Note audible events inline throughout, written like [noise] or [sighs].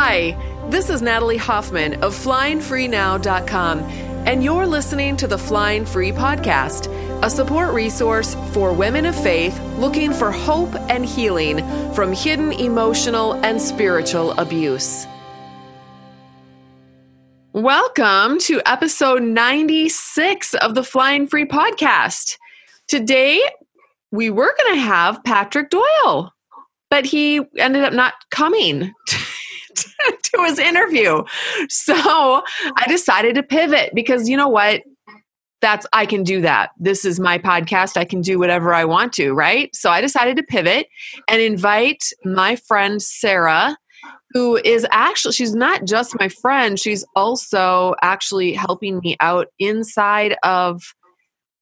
Hi, this is Natalie Hoffman of FlyingFreeNow.com, and you're listening to the Flying Free Podcast, a support resource for women of faith looking for hope and healing from hidden emotional and spiritual abuse. Welcome to episode 96 of the Flying Free Podcast. Today, we were going to have Patrick Doyle, but he ended up not coming [laughs] [laughs] to his interview. So I decided to pivot because you know what? That's I can do that. This is my podcast. I can do whatever I want to, right? So I decided to pivot and invite my friend Sarah who is actually she's not just my friend she's also actually helping me out inside of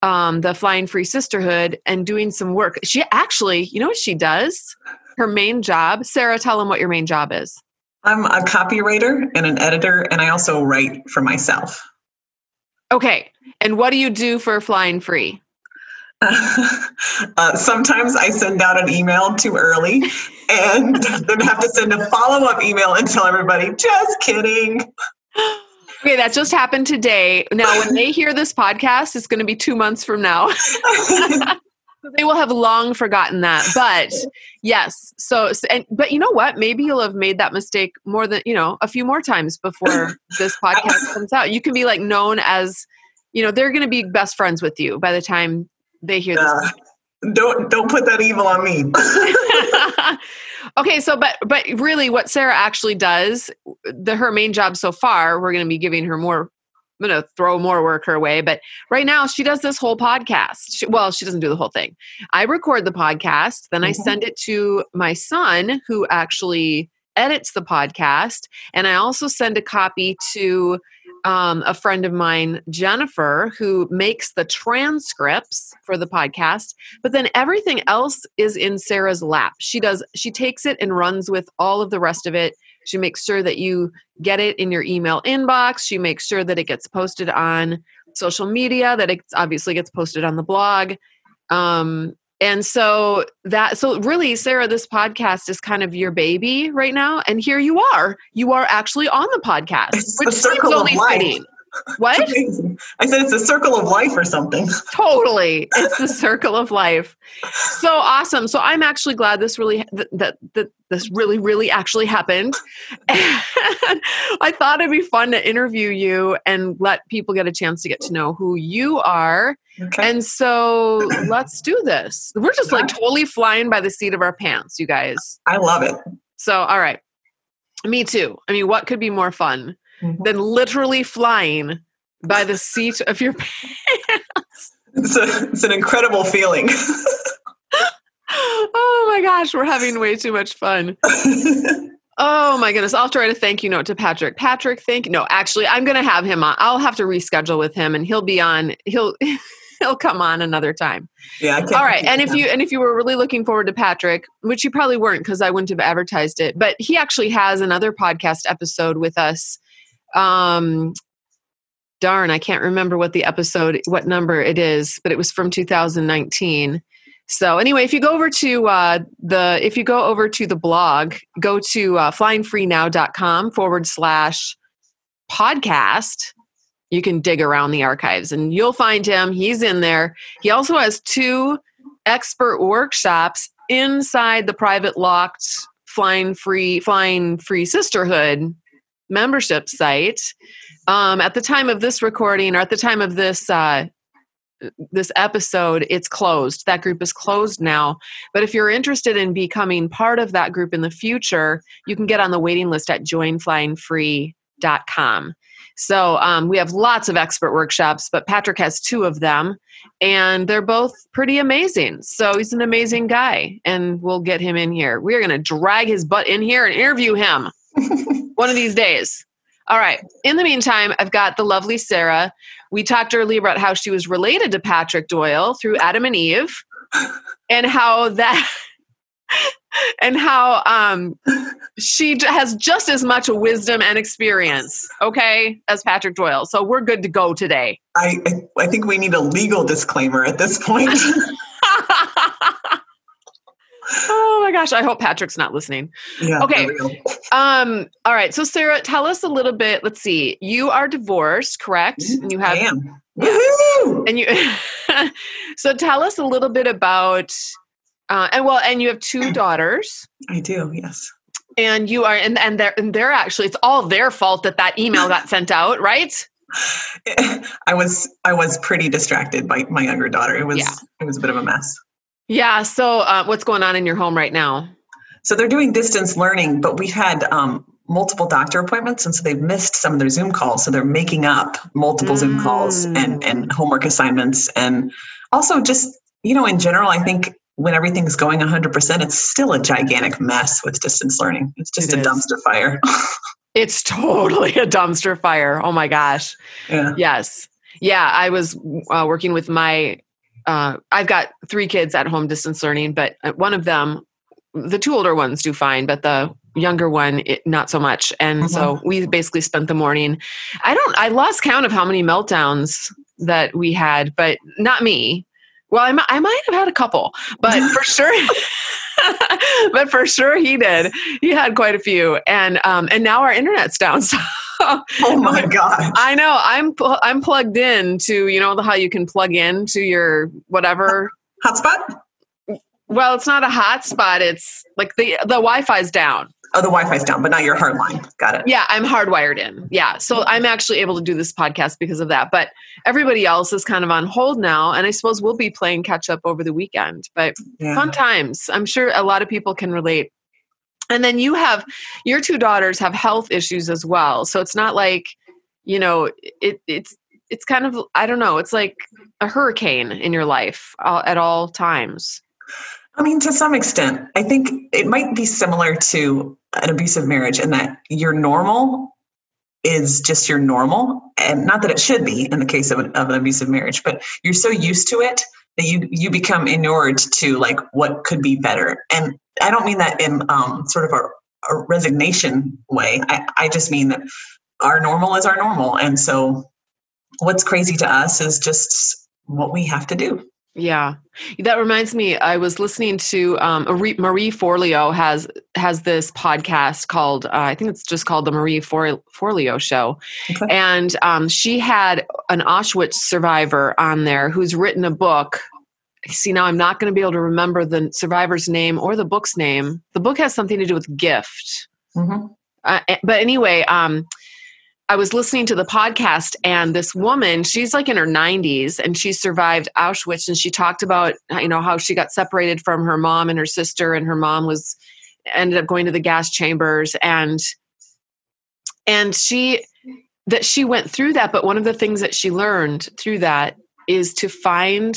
um, the flying free sisterhood and doing some work she actually you know what she does her main job sarah tell them what your main job is I'm a copywriter and an editor, and I also write for myself. Okay. And what do you do for Flying Free? [laughs] uh, sometimes I send out an email too early and [laughs] then have to send a follow up email and tell everybody, just kidding. Okay, that just happened today. Now, when they hear this podcast, it's going to be two months from now. [laughs] they will have long forgotten that [laughs] but yes so and but you know what? Maybe you'll have made that mistake more than you know a few more times before [laughs] this podcast comes out. You can be like known as you know they're going to be best friends with you by the time they hear this. Uh, don't don't put that evil on me. [laughs] Okay so but but really what sarah actually does the her main job so far we're going to be giving her more I'm going to throw more work her way. But right now, she does this whole podcast. She, well, she doesn't do the whole thing. I record the podcast, then mm-hmm. I send it to my son, who actually edits the podcast. And I also send a copy to um, a friend of mine, Jennifer, who makes the transcripts for the podcast. But then everything else is in Sarah's lap. She does, she takes it and runs with all of the rest of it. She makes sure that you get it in your email inbox. She makes sure that it gets posted on social media, that it obviously gets posted on the blog. Um, and so that so really sarah this podcast is kind of your baby right now and here you are you are actually on the podcast it's which seems only fitting what? I said it's a circle of life or something. [laughs] Totally. It's the circle of life. So awesome. So I'm actually glad this really that that, that this really really actually happened. And [laughs] I thought it'd be fun to interview you and let people get a chance to get to know who you are. Okay. And so let's do this. We're just like totally flying by the seat of our pants, you guys. I love it. So all right. Me too. I mean, what could be more fun? Mm-hmm. than literally flying by the seat of your [laughs] pants. It's, a, it's an incredible feeling. [laughs] oh my gosh, we're having way too much fun. Oh my goodness. I'll write a thank you note to Patrick. Patrick, thank you. No, actually, I'm going to have him on. I'll have to reschedule with him and he'll be on. He'll. [laughs] he'll come on another time. Yeah. All right. And if you and if you were really looking forward to Patrick, which you probably weren't because I wouldn't have advertised it, but he actually has another podcast episode with us um darn i can't remember what the episode what number it is but it was from 2019 so anyway if you go over to uh, the if you go over to the blog go to uh, flyingfreenow.com forward slash podcast you can dig around the archives and you'll find him. He's in there. He also has two expert workshops inside the private locked flying free flying free sisterhood membership site. Um, at the time of this recording, or at the time of this uh, this episode, it's closed. That group is closed now. But if you're interested in becoming part of that group in the future, you can get on the waiting list at joinflyingfree.com. So um, we have lots of expert workshops, but Patrick has two of them, and they're both pretty amazing. So he's an amazing guy, and we'll get him in here. We're going to drag his butt in here and interview him. One of these days. All right. In the meantime, I've got the lovely Sarah. We talked earlier about how she was related to Patrick Doyle through Adam and Eve, and how that. [laughs] and how um, she has just as much wisdom and experience, okay, as Patrick Doyle. So we're good to go today. I I think we need a legal disclaimer at this point. [laughs] gosh, I hope Patrick's not listening. Yeah. Okay. [laughs] Um, all right. So Sarah, tell us a little bit. Let's see. You are divorced, correct? And you have I am. Yeah. Woohoo! and you [laughs] so tell us a little bit about uh, and well and you have two [clears throat] daughters I do. Yes. and you are and and they're and they're actually it's all their fault that that email got sent out right [laughs] I was I was pretty distracted by my younger daughter. It was Yeah. it was a bit of a mess. Yeah so uh, what's going on in your home right now So they're doing distance learning, but we've had um, multiple doctor appointments, and so they've missed some of their Zoom calls. So they're making up multiple Zoom calls and and homework assignments, and also just you know in general, I think when everything's going 100%, it's still a gigantic mess with distance learning. It's just It a is. dumpster fire. [laughs] it's totally a dumpster fire oh my gosh yeah. yes yeah i was uh, working with my uh, i've got three kids at home distance learning but uh, one of them the two older ones do fine but the younger one it, not so much. And so we basically spent the morning. I don't i lost count of how many meltdowns that we had but not me. Well i, I might have had a couple but for [laughs] sure [laughs] but for sure he did. He had quite a few. And um and now our internet's down [laughs] so Oh [laughs] my god. I know. I'm pl- I'm plugged in to you know the, how you can plug in to your whatever. Hotspot? Well, it's not a hotspot. It's like the the Wi-Fi's down. Oh, the Wi-Fi's down, but not your hard line. Got it. Yeah, I'm hardwired in. Yeah, so I'm actually able to do this podcast because of that. But everybody else is kind of on hold now, and I suppose we'll be playing catch up over the weekend. But Yeah. fun times. I'm sure a lot of people can relate. And then you have your two daughters have health issues as well. So it's not like, you know, it it's it's kind of I don't know, it's like a hurricane in your life uh, at all times. I mean, to some extent, I think it might be similar to an abusive marriage in that your normal is just your normal. And not that it should be in the case of an, of an abusive marriage, but you're so used to it that you, you become inured to like what could be better. And I don't mean that in um, sort of a, a resignation way. I, I just mean that our normal is our normal. And so what's crazy to us is just what we have to do. Yeah, that reminds me. I was listening to um, Marie, Forleo has has this podcast called uh, I think it's just called the Marie For, Forleo Show, Okay. and um, she had an Auschwitz survivor on there who's written a book. See, now I'm not going to be able to remember the survivor's name or the book's name. The book has something to do with gift. Mhm. Uh, but anyway, um, I was listening to the podcast, and this woman, she's like in her 90s, and she survived Auschwitz, and she talked about you know how she got separated from her mom and her sister, and her mom was ended up going to the gas chambers, and and she that she went through that. But one of the things that she learned through that is to find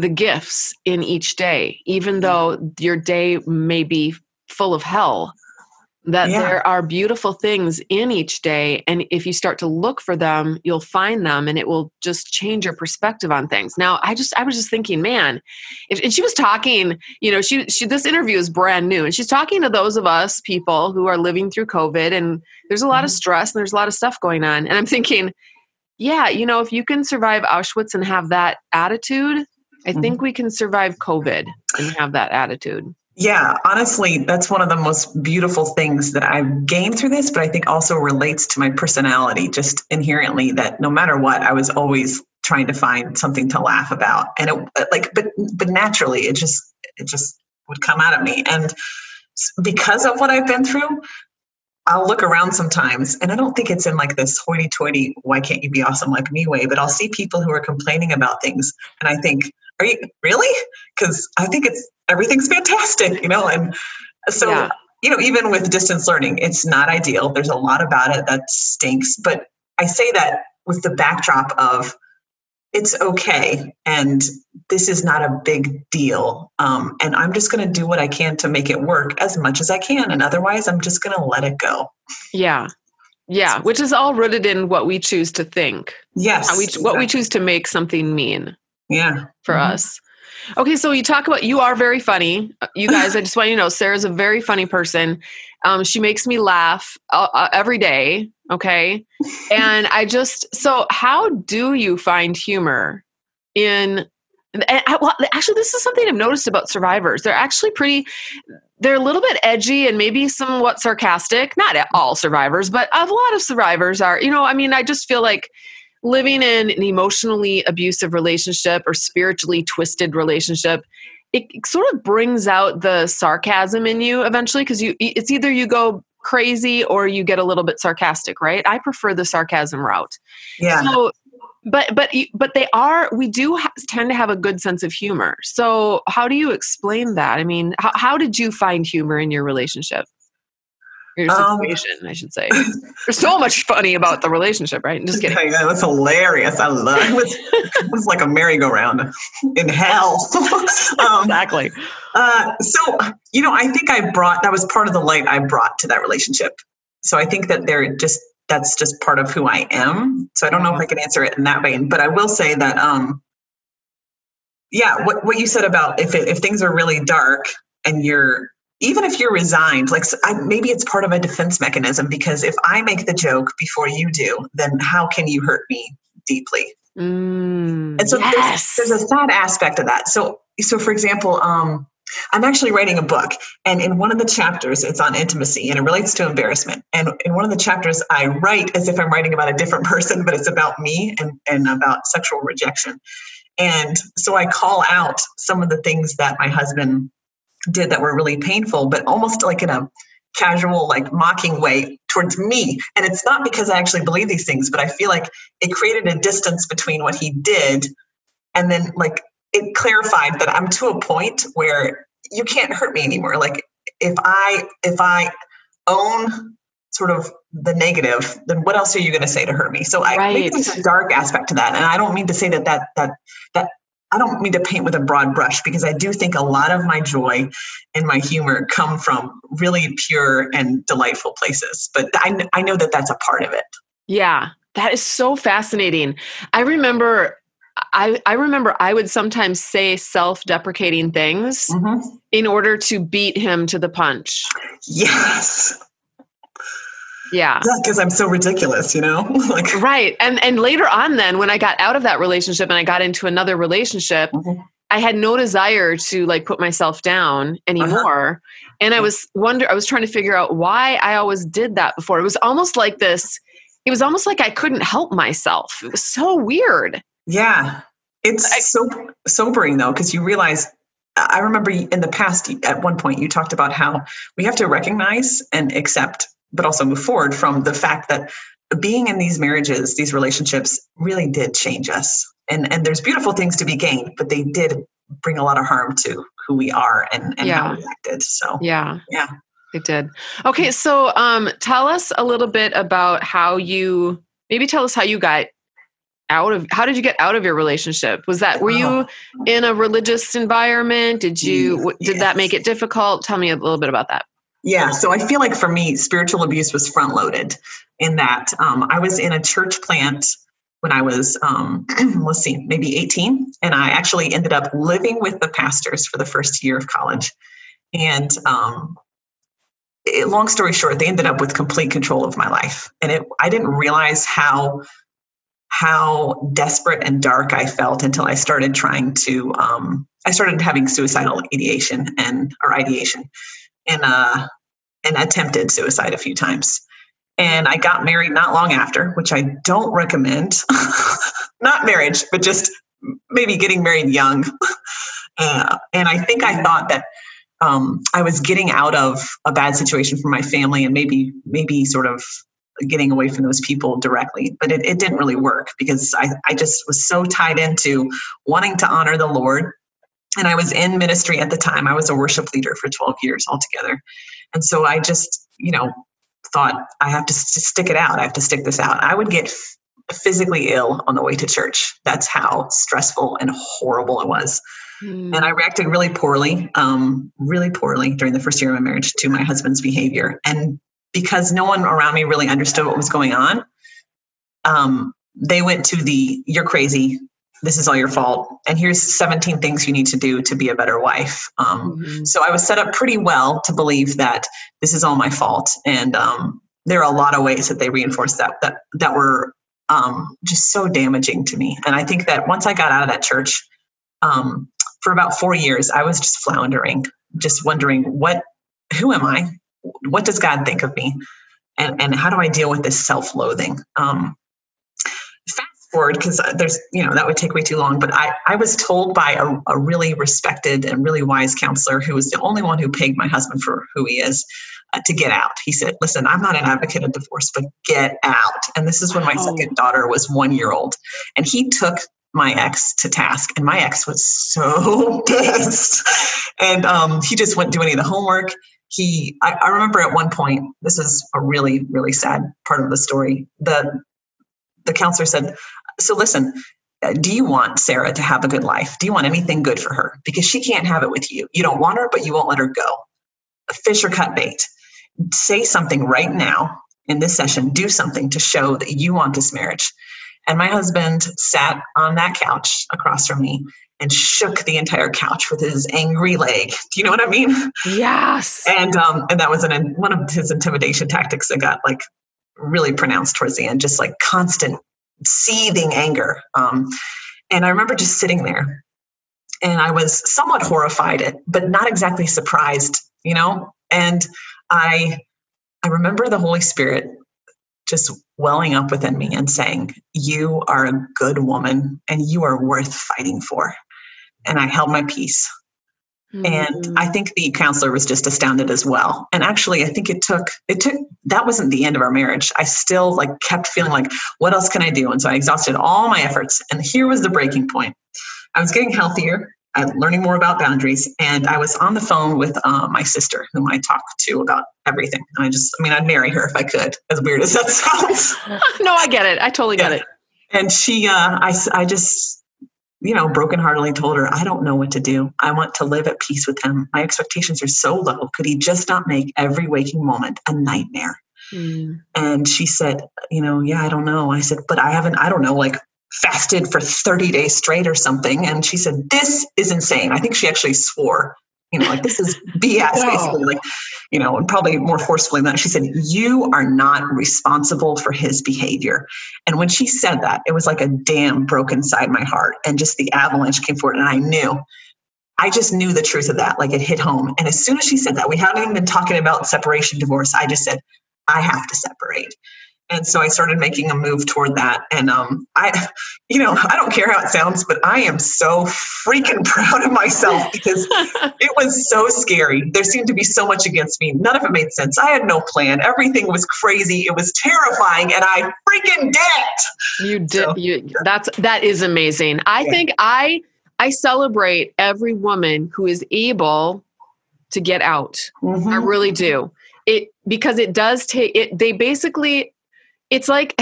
the gifts in each day, even though your day may be full of hell that Yeah. there are beautiful things in each day and if you start to look for them you'll find them and it will just change your perspective on things now i just i was just thinking man if, and she was talking you know she, she this interview is brand new and she's talking to those of us people who are living through covid and there's a lot of Mhm. stress and there's a lot of stuff going on and i'm thinking yeah you know if you can survive auschwitz and have that attitude i Mhm. think we can survive covid and have that attitude Yeah, honestly, that's one of the most beautiful things that I've gained through this, but I think also relates to my personality just inherently that no matter what, I was always trying to find something to laugh about. And it like but but naturally it just it just would come out of me. And because of what I've been through, I'll look around sometimes and I don't think it's in like this hoity toity, why can't you be awesome like me way, but I'll see people who are complaining about things and I think, are you really? Because I think it's everything's fantastic, you know? And so, Yeah. you know, even with distance learning, it's not ideal. There's a lot about it that stinks, but I say that with the backdrop of it's okay and this is not a big deal. Um, and I'm just going to do what I can to make it work as much as I can. And otherwise, I'm just going to let it go. Yeah. Yeah, which is all rooted in what we choose to think. Yes. We, what we choose to make something mean Yeah. for Mhm. us. Okay, so you talk about you are very funny. Uh, You [laughs] guys, I just want you to know Sarah's a very funny person. Um, she makes me laugh uh, uh, every day. Okay, and I just so how do you find humor in? And I, well, actually, this is something I've noticed about survivors. They're actually pretty. they're a little bit edgy and maybe somewhat sarcastic. Not all survivors, but a lot of survivors are. You know, I mean, I just feel like living in an emotionally abusive relationship or spiritually twisted relationship it, sort of brings out the sarcasm in you eventually because you it's either you go crazy or you get a little bit sarcastic right? I prefer the sarcasm route. Yeah. So but but but they are we do ha- tend to have a good sense of humor. So how do you explain that? I mean how, how did you find humor in your relationship your Um, situation i should say there's so much funny about the relationship right just kidding [laughs] Yeah, that's hilarious. I love it. Was, [laughs] it was like a merry-go-round in hell. [laughs] um, exactly uh, so, you know, I think I brought that was part of the light I brought to that relationship. So I think that they're just that's just part of who I am. So I don't know if I can answer it in that vein, but I will say that um yeah, what what you said about if it, if things are really dark and you're even if you're resigned, like I, maybe it's part of a defense mechanism because if I make the joke before you do, then how can you hurt me deeply? Mm, And so yes. there's, there's a sad aspect of that. So, so for example, um, I'm actually writing a book, and in one of the chapters, it's on intimacy, and it relates to embarrassment. And in one of the chapters, I write as if I'm writing about a different [laughs] person, but it's about me and and about sexual rejection. And so I call out some of the things that my husband did that were really painful, but almost like in a casual, like mocking way towards me. And it's not because I actually believe these things, but I feel like it created a distance between what he did and then like it clarified that I'm to a point where you can't hurt me anymore. Like if I if I own sort of the negative, then what else are you going to say to hurt me? So I Right. there's a dark aspect to that, and I don't mean to say that that that that I don't mean to paint with a broad brush because I do think a lot of my joy and my humor come from really pure and delightful places. But I, I know that that's a part of it. Yeah, that is so fascinating. I remember I I remember I would sometimes say self-deprecating things Mhm. in order to beat him to the punch. Yes, Yeah. because I'm so ridiculous, you know. [laughs] like Right. And and later on then when I got out of that relationship and I got into another relationship, Mhm. I had no desire to like put myself down anymore. And I was wonder I was trying to figure out why I always did that before. It was almost like this it was almost like I couldn't help myself. It was so weird. Yeah, it's I- so sobering though, because you realize. I remember in the past, at one point, you talked about how we have to recognize and accept, but also move forward from the fact that being in these marriages, these relationships, really did change us. And and there's beautiful things to be gained, but they did bring a lot of harm to who we are and, and how we acted. So Yeah. Yeah. It did. Okay, so um tell us a little bit about how you maybe tell us how you got out of how did you get out of your relationship? Was that were you in a religious environment? Did you w- did that make it difficult? Tell me a little bit about that. Yeah, so I feel like for me, spiritual abuse was front loaded in that um, I was in a church plant when I was, um, [clears throat] let's see, maybe 18. And I actually ended up living with the pastors for the first year of college. And um, it, long story short, they ended up with complete control of my life. And it, I didn't realize how how desperate and dark I felt until I started trying to um, I started having suicidal ideation and or ideation and uh and attempted suicide a few times. And I got married not long after, which I don't recommend. [laughs] not marriage, but just maybe getting married young. [laughs] Uh, and I think I thought that um, I was getting out of a bad situation for my family and maybe maybe sort of getting away from those people directly. But it, it didn't really work because I, I just was so tied into wanting to honor the Lord. And I was in ministry at the time. I was a worship leader for 12 years altogether. And so I just, you know, thought I have to st- stick it out. I have to stick this out. I would get f- physically ill on the way to church. That's how stressful and horrible it was. Hmm. And I reacted really poorly, um, really poorly during the first year of my marriage to my husband's behavior. And because no one around me really understood what was going on, um, they went to the "you're crazy," "this is all your fault," and here's 17 things you need to do to be a better wife. Um, Mhm. so I was set up pretty well to believe that this is all my fault, and um, there are a lot of ways that they reinforced that that that were um, just so damaging to me. And I think that once I got out of that church, um, for about four years, I was just floundering, just wondering what who am I? What does God think of me? And, and how do I deal with this self loathing? Um, forward, because there's, you know, that would take way too long, but I, I was told by a, a really respected and really wise counselor who was the only one who pegged my husband for who he is uh, to get out. He said, Listen, I'm not an advocate of divorce, but get out. And this is when my second daughter was one year old. And he took my ex to task, and my ex was so [laughs] pissed. And um, he just wouldn't do any of the homework. He, I, I remember at one point, this is a really, really sad part of the story. The the counselor said, "So listen, uh, do you want Sarah to have a good life? Do you want anything good for her? Because she can't have it with you. You don't want her, but you won't let her go. Fish or cut bait. Say something right now in this session. Do something to show that you want this marriage. And my husband sat on that couch across from me and shook the entire couch with his angry leg. Do you know what I mean? Yes. And um, and that was an one of his intimidation tactics that got like really pronounced towards the end, just like constant seething anger. Um, and I remember just sitting there, and I was somewhat horrified, but not exactly surprised, you know. And I I remember the Holy Spirit just welling up within me and saying, You are a good woman and you are worth fighting for. And I held my peace. And I think the counselor was just astounded as well. And actually, I think it took, it took, that wasn't the end of our marriage. I still like kept feeling like, what else can I do? And so I exhausted all my efforts. And here was the breaking point. I was getting healthier uh, learning more about boundaries. And I was on the phone with uh, my sister, whom I talk to about everything. And I just, I mean, I'd marry her if I could, as weird as that [laughs] sounds. [laughs] no, I get it. I totally get yeah. it. And she, uh, I, I just, you know, brokenheartedly told her, I don't know what to do. I want to live at peace with him. My expectations are so low. Could he just not make every waking moment a nightmare? Mm. And she said, you know, yeah, I don't know. I said, but I haven't, I don't know, like fasted for 30 days straight or something. And she said, This is insane. I think she actually swore, you know, like this is [laughs] BS, no. basically, like, you know, and probably more forcefully than that. She said, You are not responsible for his behavior. And when she said that, it was like a dam broke inside my heart. And just the avalanche came forward. And I knew. I just knew the truth of that. Like it hit home. And as soon as she said that, we hadn't even been talking about separation, divorce. I just said, I have to separate and so I started making a move toward that. And um, I, you know, I don't care how it sounds, but I am so freaking [laughs] proud of myself because [laughs] it was so scary. There seemed to be so much against me. None of it made sense. I had no plan. Everything was crazy. It was terrifying, and I freaking did it. You did. So, you, that's that is amazing. I yeah. think I I celebrate every woman who is able to get out. Mm-hmm. I really do. It because it does take it. They basically it's like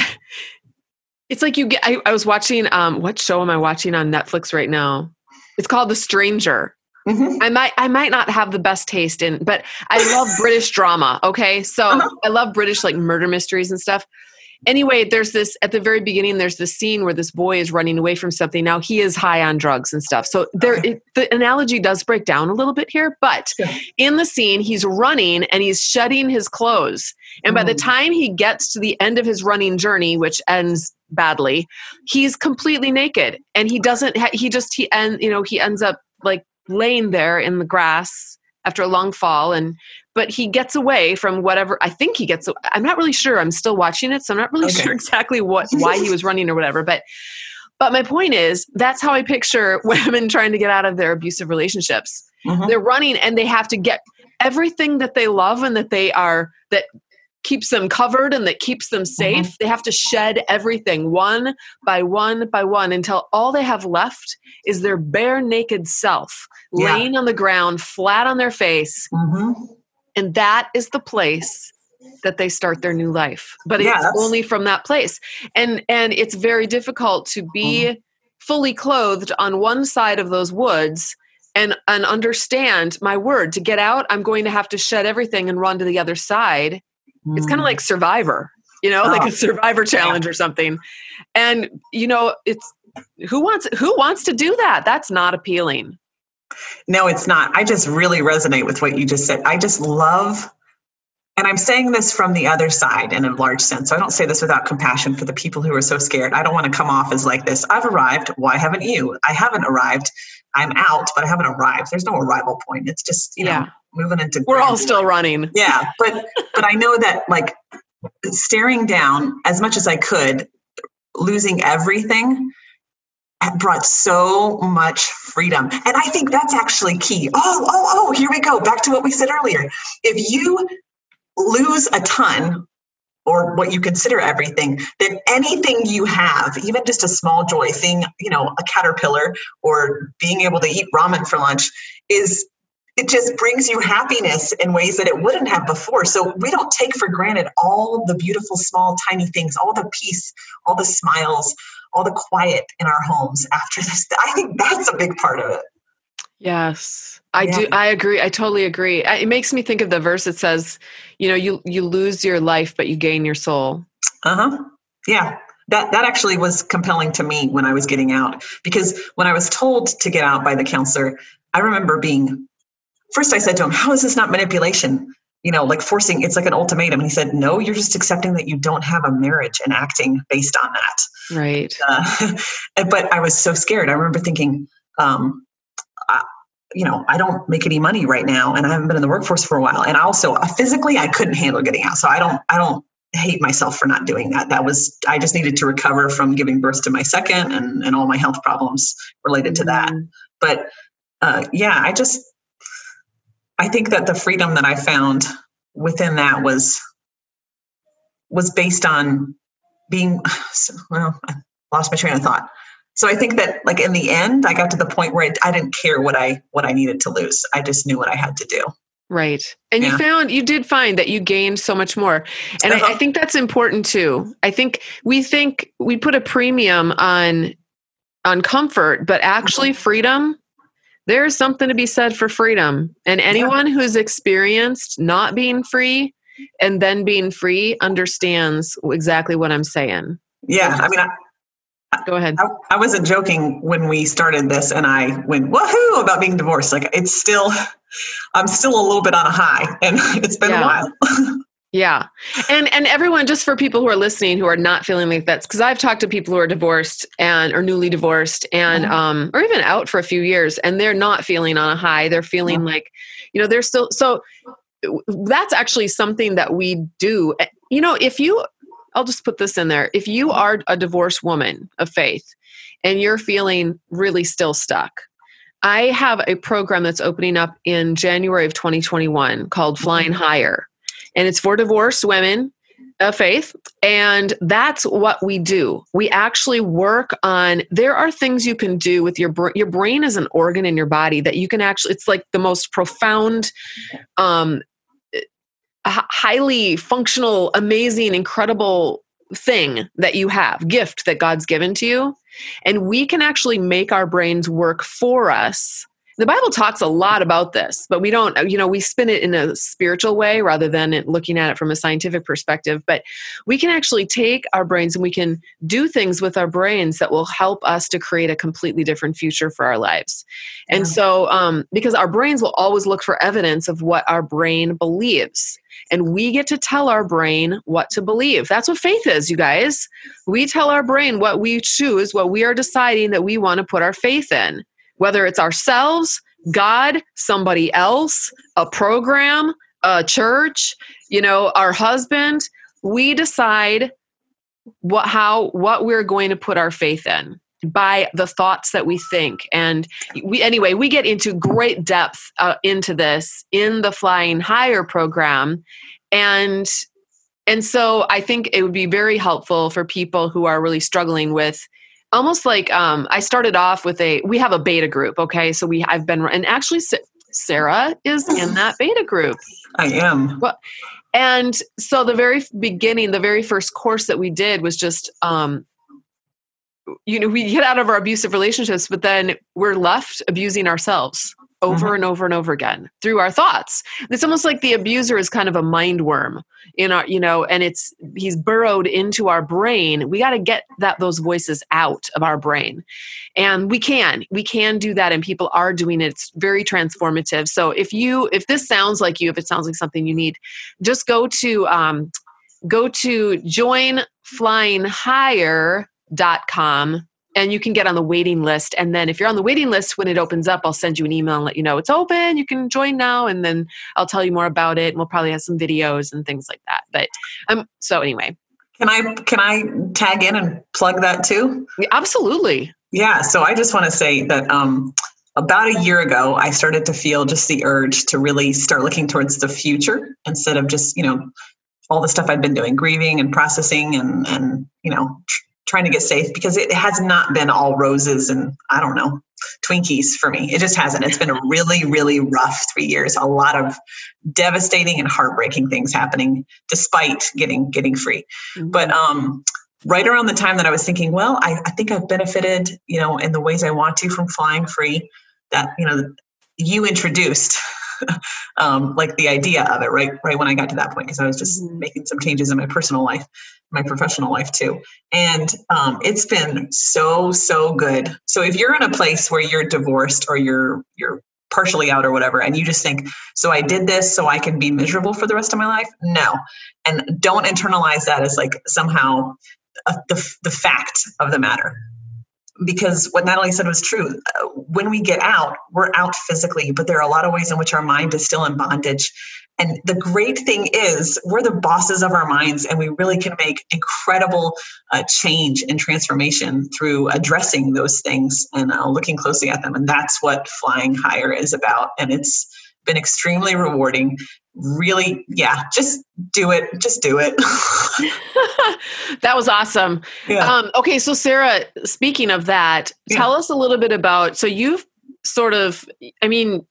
[laughs] it's like you get I, I, was watching um what show am I watching on Netflix right now? It's called The Stranger. Mm-hmm. I might I might not have the best taste in, but I love British drama. Okay. So uh-huh. I love British like murder mysteries and stuff anyway, there's this at the very beginning. There's this scene where this boy is running away from something. Now he is high on drugs and stuff. So there, it, the analogy does break down a little bit here. But yeah. in the scene, he's running and he's shedding his clothes. And mm. by the mm. time he gets to the end of his running journey, which ends badly, he's completely naked. And he doesn't. Ha- he just he and you know he ends up like laying there in the grass after a long fall and but he gets away from whatever i think he gets i'm not really sure i'm still watching it so i'm not really okay. sure exactly what [laughs] why he was running or whatever but but my point is that's how i picture [laughs] women trying to get out of their abusive relationships mm-hmm. they're running and they have to get everything that they love and that they are that keeps them covered and that keeps them mm-hmm. safe. Mm-hmm. They have to shed everything one by one by one until all they have left is their bare naked self yeah. laying on the ground, flat on their face. Mm-hmm. And that is the place that they start their new life. But yeah, it's only from that place. And and it's very difficult to be mm-hmm. fully clothed on one side of those woods and and understand my word to get out i'm going to have to shed everything and run to the other side it's kind of like hmm. Survivor, you know, oh. like ah. a Survivor challenge yeah. or something. And you know, it's who wants who wants to do that? That's not appealing. No, it's not. I just really resonate with what you just said. I just love and I'm saying this from the other side in a large sense. So I don't say this without compassion for the people who are so scared. I don't want to come off as like this. I've arrived. Why haven't you? I haven't arrived. I'm out, but I haven't arrived. There's no arrival point. It's just, you know, moving into we're all still running. Yeah but but i know that like staring down as much as i could losing everything uh, brought so much freedom. And i think that's actually key. Oh oh oh here we go back to what we said earlier. If you lose a ton or what you consider everything, then anything you have, even just a small joy, thing you know, a caterpillar or being able to eat ramen for lunch is it just brings you happiness in ways that it wouldn't have before. So we don't take for granted all the beautiful, small, tiny things, all the peace, all the smiles, all the quiet in our homes after this. [laughs] I think that's a big part of it. Yes. I yeah. do I agree. I totally agree. It makes me think of the verse that says, you know, you you lose your life but you gain your soul. Uh-huh. Yeah. That that actually was compelling to me when I was getting out because when I was told to get out by the counselor, I remember being first I said to him, "How is this not manipulation?" You know, like forcing it's like an ultimatum. And he said, No, you're just accepting that you don't have a marriage and acting based on that. Right. Uh, [laughs] but I was so scared. I remember thinking, um, you know, I don't make any money right now and I haven't been in the workforce for a while. And also uh, physically I couldn't handle getting out. So I don't, I don't hate myself for not doing that. That was, I just needed to recover from giving birth to my second and, and all my health problems related to that. Mm-hmm. But uh, yeah, I just, I think that the freedom that I found within that was, was based on being, [sighs] well, I lost my train of thought so i think that like in the end i got to the point where i, I didn't care what i what i needed to lose i just knew what i had to do right and yeah. you found you did find that you gained so much more and uh-huh. I, I think that's important too i think we think we put a premium on on comfort but actually mm-hmm. freedom there's something to be said for freedom and anyone yeah. who's experienced not being free and then being free understands exactly what i'm saying yeah i mean I, Go ahead. I, I, wasn't joking when we started this and I went woohoo about being divorced. Like it's still, I'm still a little bit on a high and [laughs] it's been yeah. a while. [laughs] yeah. And, and everyone, just for people who are listening who are not feeling like that's because I've talked to people who are divorced and or newly divorced and, mm-hmm. um, or even out for a few years and they're not feeling on a high. They're feeling mm-hmm. like, you know, they're still, so that's actually something that we do. You know, if you I'll just put this in there. If you are a divorced woman of faith and you're feeling really still stuck, I have a program that's opening up in January of 2021 called mm-hmm. Flying Higher. And it's for divorced women of faith. And that's what we do. We actually work on, there are things you can do with your brain. Your brain is an organ in your body that you can actually, it's like the most profound um, highly functional, amazing, incredible thing that you have, gift that God's given to you. And we can actually make our brains work for us the bible talks a lot about this but we don't you know we spin it in a spiritual way rather than looking at it from a scientific perspective. But we can actually take our brains and we can do things with our brains that will help us to create a completely different future for our lives. And yeah. so um, because our brains will always look for evidence of what our brain believes and we get to tell our brain what to believe. That's what faith is you guys. We tell our brain what we choose what we are deciding that we want to put our faith in whether it's ourselves, God, somebody else, a program, a church, you know, our husband, we decide what how what we're going to put our faith in by the thoughts that we think. And we anyway we get into great depth uh, into this in the flying higher program. And and so i think it would be very helpful for people who are really struggling with almost like um, I started off with a we have a beta group. Okay, so we I've been and actually Sarah is in that beta group. I am. Well, and so the very beginning, the very first course that we did was just um, you know we get out of our abusive relationships, but then we're left abusing ourselves over mm-hmm. and over and over again through our thoughts. It's almost like the abuser is kind of a mind worm in our, you know, and it's he's burrowed into our brain. We got to get that those voices out of our brain. And we can. We can do that and people are doing it. It's very transformative. So if you if this sounds like you, if it sounds like something you need, just go to um go to joinflyinghigher.com and you can get on the waiting list. And then if you're on the waiting list, when it opens up, I'll send you an email and let you know it's open. You can join now, and then I'll tell you more about it. And we'll probably have some videos and things like that. But um, so anyway, can I can I tag in and plug that too? Absolutely. Yeah. So I just want to say that um, about a year ago, I started to feel just the urge to really start looking towards the future instead of just you know all the stuff I'd been doing, grieving and processing and and you know tr- trying to get safe because it has not been all roses and I don't know Twinkies for me. It just hasn't. It's been a really really rough three years. A lot of devastating and heartbreaking things happening despite getting getting free. Mm-hmm. But um right around the time that I was thinking, well, I, I think I've benefited, you know, in the ways I want to from flying free that, you know, you introduced [laughs] um, like the idea of it right right when i got to that point because i was just mm-hmm. making some changes in my personal life my professional life too. And um, it's been so so good. So if you're in a place where you're divorced or you're you're partially out or whatever and you just think so i did this so i can be miserable for the rest of my life? No. And don't internalize that as like somehow a, the, the fact of the matter because what Natalie said was true. When we get out, we're out physically, but there are a lot of ways in which our mind is still in bondage. And the great thing is, we're the bosses of our minds, and we really can make incredible uh, change and transformation through addressing those things and uh, looking closely at them. And that's what flying higher is about. And it's been extremely rewarding really yeah just do it just do it [laughs] that was awesome yeah. Um, okay so sarah speaking of that yeah. tell us a little bit about so you've sort of i mean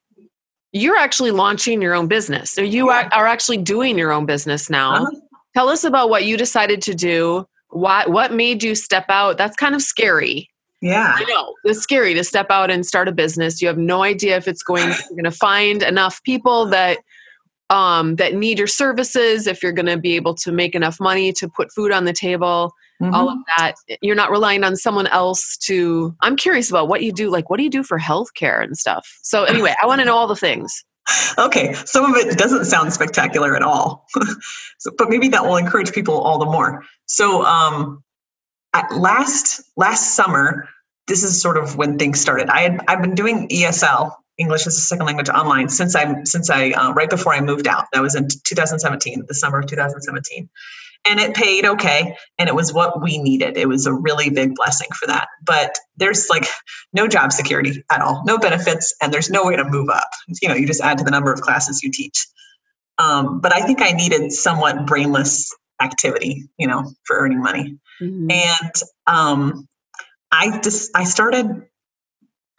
you're actually launching your own business so you yeah. are, are, actually doing your own business now uh-huh. tell us about what you decided to do why what made you step out that's kind of scary yeah. I know. It's scary to step out and start a business. You have no idea if it's going you're going to find enough people that um, that need your services, if you're going to be able to make enough money to put food on the table, mm-hmm. all of that. You're not relying on someone else to. I'm curious about what you do. Like, what do you do for healthcare and stuff? So, anyway, I want to know all the things. [laughs] Okay, some of it doesn't sound spectacular at all, [laughs] so, but maybe that will encourage people all the more. So, um, last last summer, this is sort of when things started. I had I've been doing ESL English as a second language online since I since I uh, right before I moved out. That was in 2017, the summer of 2017, and it paid okay, and it was what we needed. It was a really big blessing for that. But there's like no job security at all, no benefits, and there's no way to move up. You know, you just add to the number of classes you teach. Um, but I think I needed somewhat brainless activity, you know, for earning money, mm-hmm. and um, I just I started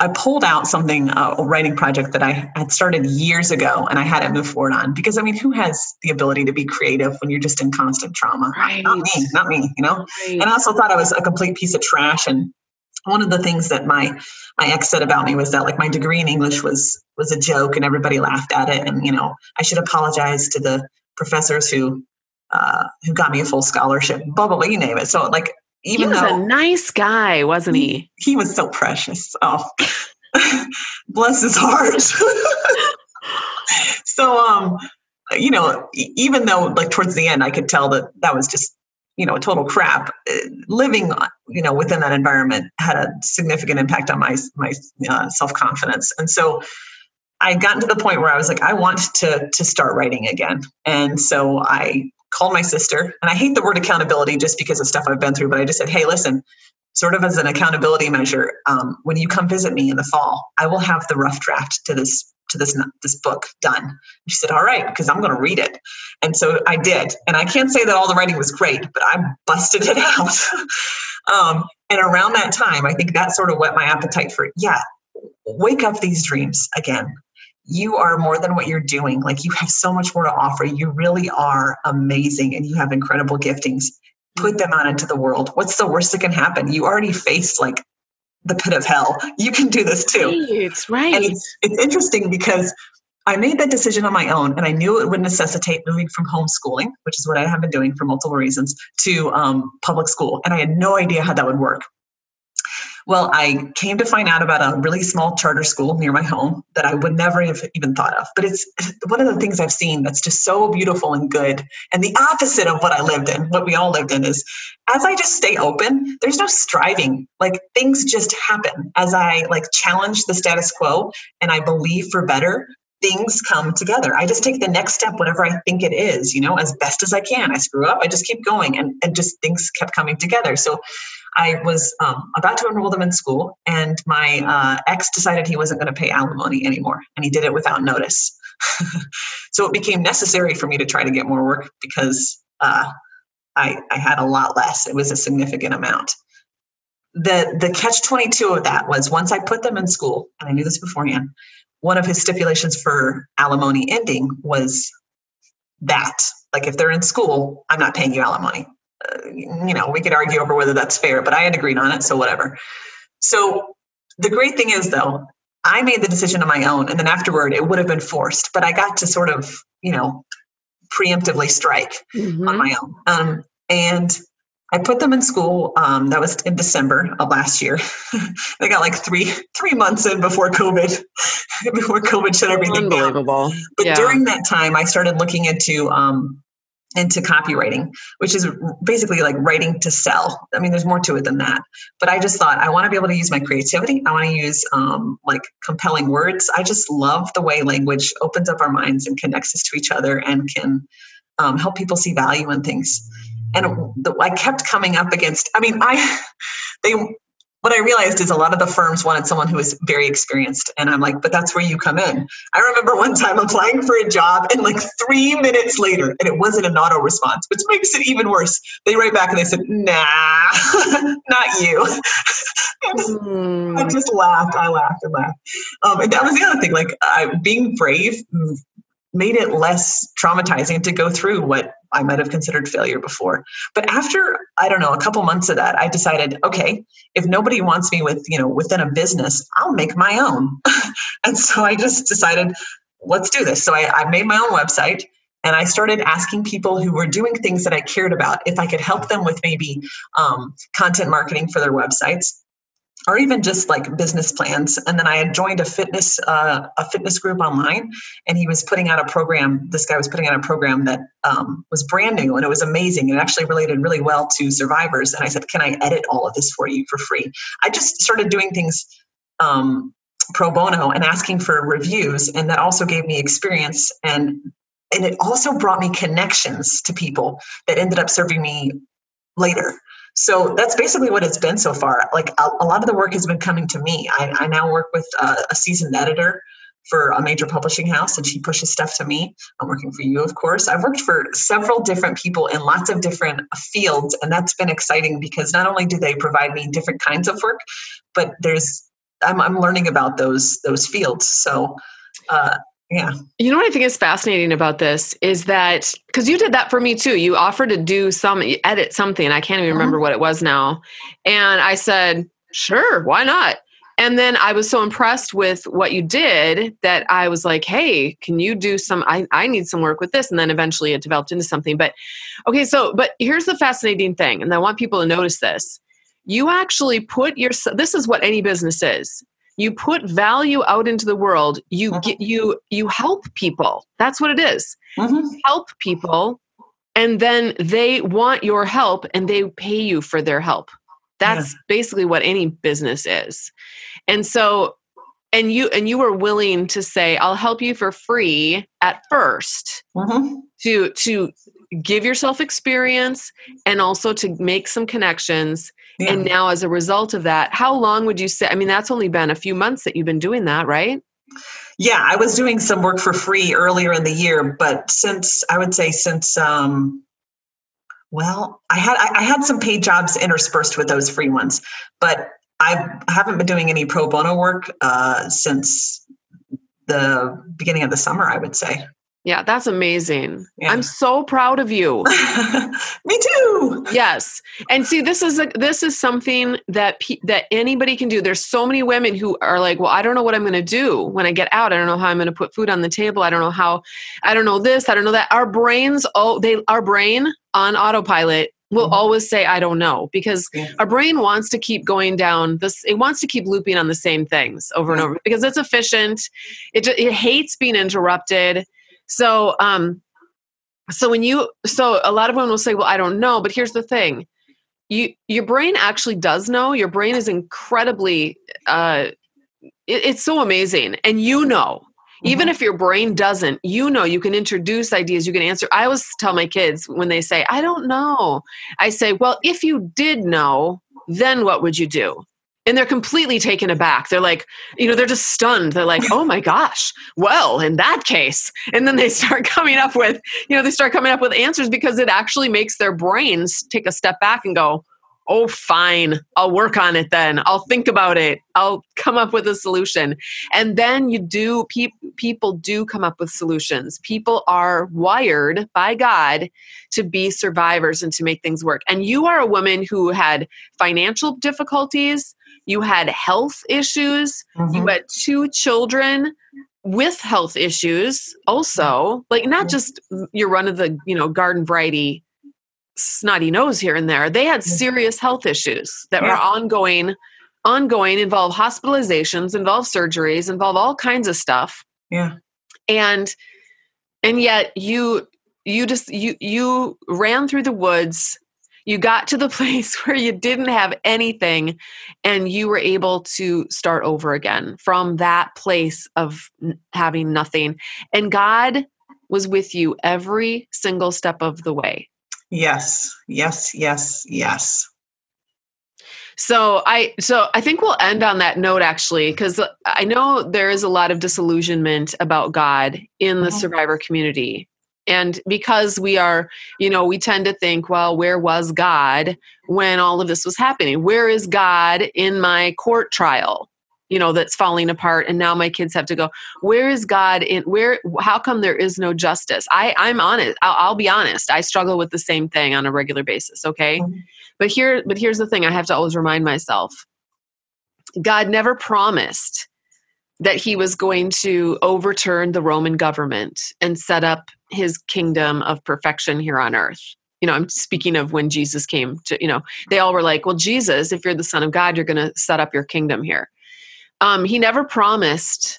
I pulled out something, uh, a writing project that I had started years ago and I had to move forward on because I mean, who has the ability to be creative when you're just in constant trauma? Right. Not me, not me, you know? Right. And I also thought I was a complete piece of trash. And one of the things that my, my ex said about me was that like my degree in English was, was a joke and everybody laughed at it. And, you know, I should apologize to the professors who, uh, who got me a full scholarship, blah, blah, blah, you name it. So like, even he was though, a nice guy, wasn't he? He, he was so precious. Oh, [laughs] bless his heart. [laughs] so, um, you know, even though like towards the end, I could tell that that was just you know a total crap. Uh, living, you know, within that environment had a significant impact on my my uh, self confidence, and so. I gotten to the point where I was like, I want to to start writing again, and so I called my sister, and I hate the word accountability just because of stuff I've been through, but I just said, hey, listen, sort of as an accountability measure, um, when you come visit me in the fall, I will have the rough draft to this to this this book done. she said, "All right, because I'm going to read it." And so I did, and I can't say that all the writing was great, but I busted it [laughs] out. um, and around that time, I think that sort of whet my appetite for yeah, wake up these dreams again you are more than what you're doing. Like you have so much more to offer. You really are amazing and you have incredible giftings. Put them out into the world. What's the worst that can happen? You already faced like the pit of hell. You can do this too. It's right. And it's, it's interesting because I made that decision on my own and I knew it would necessitate moving from homeschooling, which is what I have been doing for multiple reasons, to um, public school. And I had no idea how that would work Well, I came to find out about a really small charter school near my home that I would never have even thought of. But it's one of the things I've seen that's just so beautiful and good. And the opposite of what I lived in, what we all lived in, is as I just stay open, there's no striving. Like things just happen. As I like challenge the status quo and I believe for better, things come together. I just take the next step, whatever I think it is, you know, as best as I can. I screw up, I just keep going, and, and just things kept coming together. So I was um, about to enroll them in school, and my uh, ex decided he wasn't going to pay alimony anymore, and he did it without notice. [laughs] so it became necessary for me to try to get more work because uh, I, I had a lot less. It was a significant amount. The, the catch 22 of that was once I put them in school, and I knew this beforehand, one of his stipulations for alimony ending was that like if they're in school i'm not paying you alimony you know we could argue over whether that's fair but i had agreed on it so whatever so the great thing is though i made the decision on my own and then afterward it would have been forced but i got to sort of you know preemptively strike mm-hmm. on my own um, and I put them in school. Um, that was in December of last year. [laughs] they got like three three months in before COVID, [laughs] before COVID shut everything Unbelievable. down. But yeah. during that time, I started looking into um, into copywriting, which is basically like writing to sell. I mean, there's more to it than that. But I just thought I want to be able to use my creativity. I want to use um, like compelling words. I just love the way language opens up our minds and connects us to each other and can um, help people see value in things and I kept coming up against. I mean, I [laughs] they what I realized is a lot of the firms wanted someone who was very experienced. And I'm like, but that's where you come in. I remember one time applying for a job and like three minutes later, and it wasn't an auto response, which makes it even worse. They write back and they said, nah, [laughs] not you. mm. [laughs] I just laughed. I laughed and laughed. Um, and that was the other thing, like uh, being brave made it less traumatizing to go through what I might have considered failure before. But after, I don't know, a couple months of that, I decided, okay, if nobody wants me with, you know, within a business, I'll make my own. [laughs] and so I just decided, let's do this. So I, I made my own website and I started asking people who were doing things that I cared about if I could help them with maybe um, content marketing for their websites or even just like business plans. And then I had joined a fitness uh, a fitness group online, and he was putting out a program. This guy was putting out a program that um, was brand new, and it was amazing. It actually related really well to survivors. And I said, "Can I edit all of this for you for free?" I just started doing things. Um, pro bono and asking for reviews and that also gave me experience and and it also brought me connections to people that ended up serving me later so that's basically what it's been so far. Like a, a lot of the work has been coming to me. I, I now work with a, seasoned editor for a major publishing house and she pushes stuff to me. I'm working for you, of course. I've worked for several different people in lots of different fields, and that's been exciting because not only do they provide me different kinds of work, but there's I'm, I'm learning about those those fields. So uh, yeah. You know what I think is fascinating about this is that because you did that for me too. You offered to do some edit something. I can't even uh-huh. remember what it was now. And I said, sure, why not? And then I was so impressed with what you did that I was like, hey, can you do some? I, I need some work with this. And then eventually it developed into something. But okay, so, but here's the fascinating thing. And I want people to notice this. You actually put your, this is what any business is you put value out into the world you mm-hmm. get you you help people that's what it is. Mm-hmm. help people and then they want your help and they pay you for their help that's yeah. basically what any business is and so and you and you were willing to say i'll help you for free at 1st mm-hmm. to to give yourself experience and also to make some connections yeah. And now, as a result of that, how long would you say? I mean, that's only been a few months that you've been doing that, right? Yeah, I was doing some work for free earlier in the year, but since I would say since um, well, I had I, I had some paid jobs interspersed with those free ones, but I haven't been doing any pro bono work uh, since the beginning of the summer. I would say. Yeah, that's amazing. Yeah. I'm so proud of you. [laughs] Me too. Yes. And see this is a, this is something that pe- that anybody can do. There's so many women who are like, "Well, I don't know what I'm going to do when I get out. I don't know how I'm going to put food on the table. I don't know how I don't know this, I don't know that." Our brains oh, they our brain on autopilot will Mhm. always say i don't know because Yeah. our brain wants to keep going down this it wants to keep looping on the same things over and over because it's efficient it, it hates being interrupted so um so when you so a lot of women will say well i don't know but here's the thing. You your brain actually does know. Your brain is incredibly uh it, it's so amazing. And you know. Even if your brain doesn't you know. You can introduce ideas. You can answer. I always tell my kids when they say i don't know i say well if you did know then what would you do and they're completely taken aback. They're like you know they're just stunned. They're like oh my gosh well in that case. And then they [laughs] start coming up with you know they start coming up with answers because it actually makes their brains take a step back and go oh fine. I'll work on it then. I'll think about it. I'll come up with a solution. And then you do pe- people do come up with solutions. People are wired by god to be survivors and to make things work. And you are a woman who had financial difficulties you had health issues Mhm. you had two children with health issues also like not Yeah. just your run of the you know garden variety snotty nose here and there they had serious health issues that were ongoing ongoing involve hospitalizations involve surgeries involve all kinds of stuff yeah. and and yet you you just you you ran through the woods you got to the [laughs] place where you didn't have anything and you were able to start over again from that place of having nothing and god was with you every single step of the way Yes. Yes. Yes. Yes. So I so I think we'll end on that note actually because I know there is a lot of disillusionment about God in the Mhm. survivor community. And because we are, you know, we tend to think, well, where was God when all of this was happening? Where is God in my court trial? You know, that's falling apart and now my kids have to go, where is God in where how come there is no justice? I I'm honest. I'll, I'll be honest. I struggle with the same thing on a regular basis, okay? Mhm. But here, but here's the thing: I have to always remind myself. God never promised that He was going to overturn the Roman government and set up His kingdom of perfection here on earth. You know, I'm speaking of when Jesus came to. You know, they all were like, "Well, Jesus, if you're the Son of God, you're going to set up your kingdom here." Um, he never promised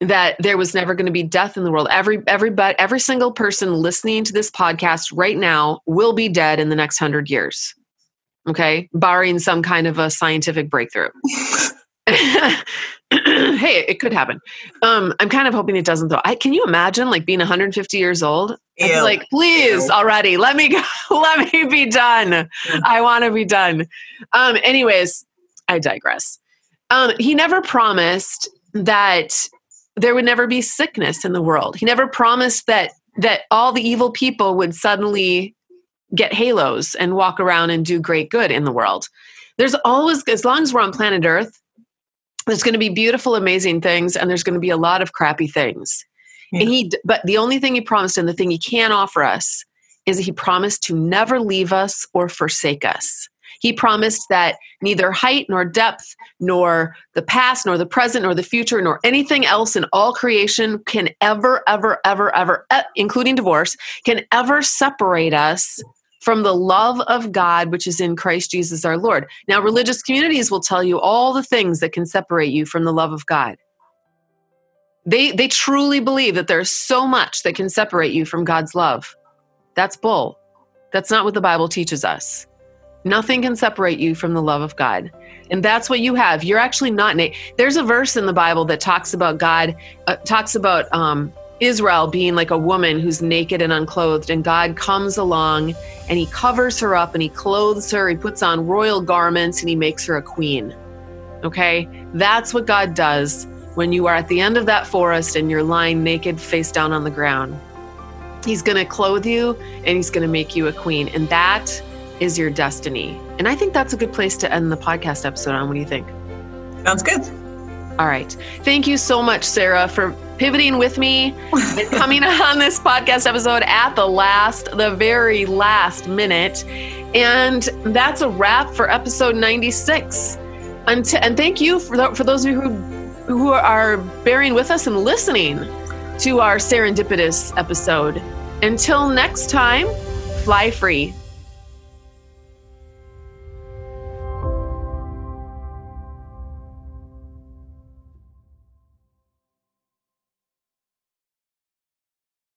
that there was never going to be death in the world. Every everybody, every single person listening to this podcast right now will be dead in the next hundred years. Okay, barring some kind of a scientific breakthrough. [laughs] [laughs] [clears throat] hey, it could happen. Um, I'm kind of hoping it doesn't though. I can you imagine like being 150 years old? Ew. like, please Ew. already, let me go, [laughs] let me be done. I want to be done. Um, anyways, I digress. Um, he never promised that there would never be sickness in the world. He never promised that that all the evil people would suddenly get halos and walk around and do great good in the world. There's always, as long as we're on planet Earth, there's going to be beautiful, amazing things, and there's going to be a lot of crappy things. Yeah. And he, but the only thing he promised, and the thing he can offer us, is that he promised to never leave us or forsake us. He promised that neither height nor depth, nor the past, nor the present, nor the future, nor anything else in all creation can ever, ever, ever, ever, eh, including divorce, can ever separate us from the love of God, which is in Christ Jesus our Lord. Now, religious communities will tell you all the things that can separate you from the love of God. They, they truly believe that there's so much that can separate you from God's love. That's bull. That's not what the Bible teaches us. Nothing can separate you from the love of God. And that's what you have. You're actually not. There's a verse in the Bible that talks about God, uh, talks about um, Israel being like a woman who's naked and unclothed, and God comes along and he covers her up and he clothes her, he puts on royal garments, and he makes her a queen. Okay? That's what God does when you are at the end of that forest and you're lying naked, face down on the ground. He's going to clothe you and he's going to make you a queen. And that is your destiny. And I think that's a good place to end the podcast episode on. What do you think? Sounds good. All right. Thank you so much, Sarah, for pivoting with me and [laughs] coming on this podcast episode at the last, the very last minute. And that's a wrap for episode 96. And, t- and thank you for, th- for those of you who, who are bearing with us and listening to our serendipitous episode. Until next time, fly free.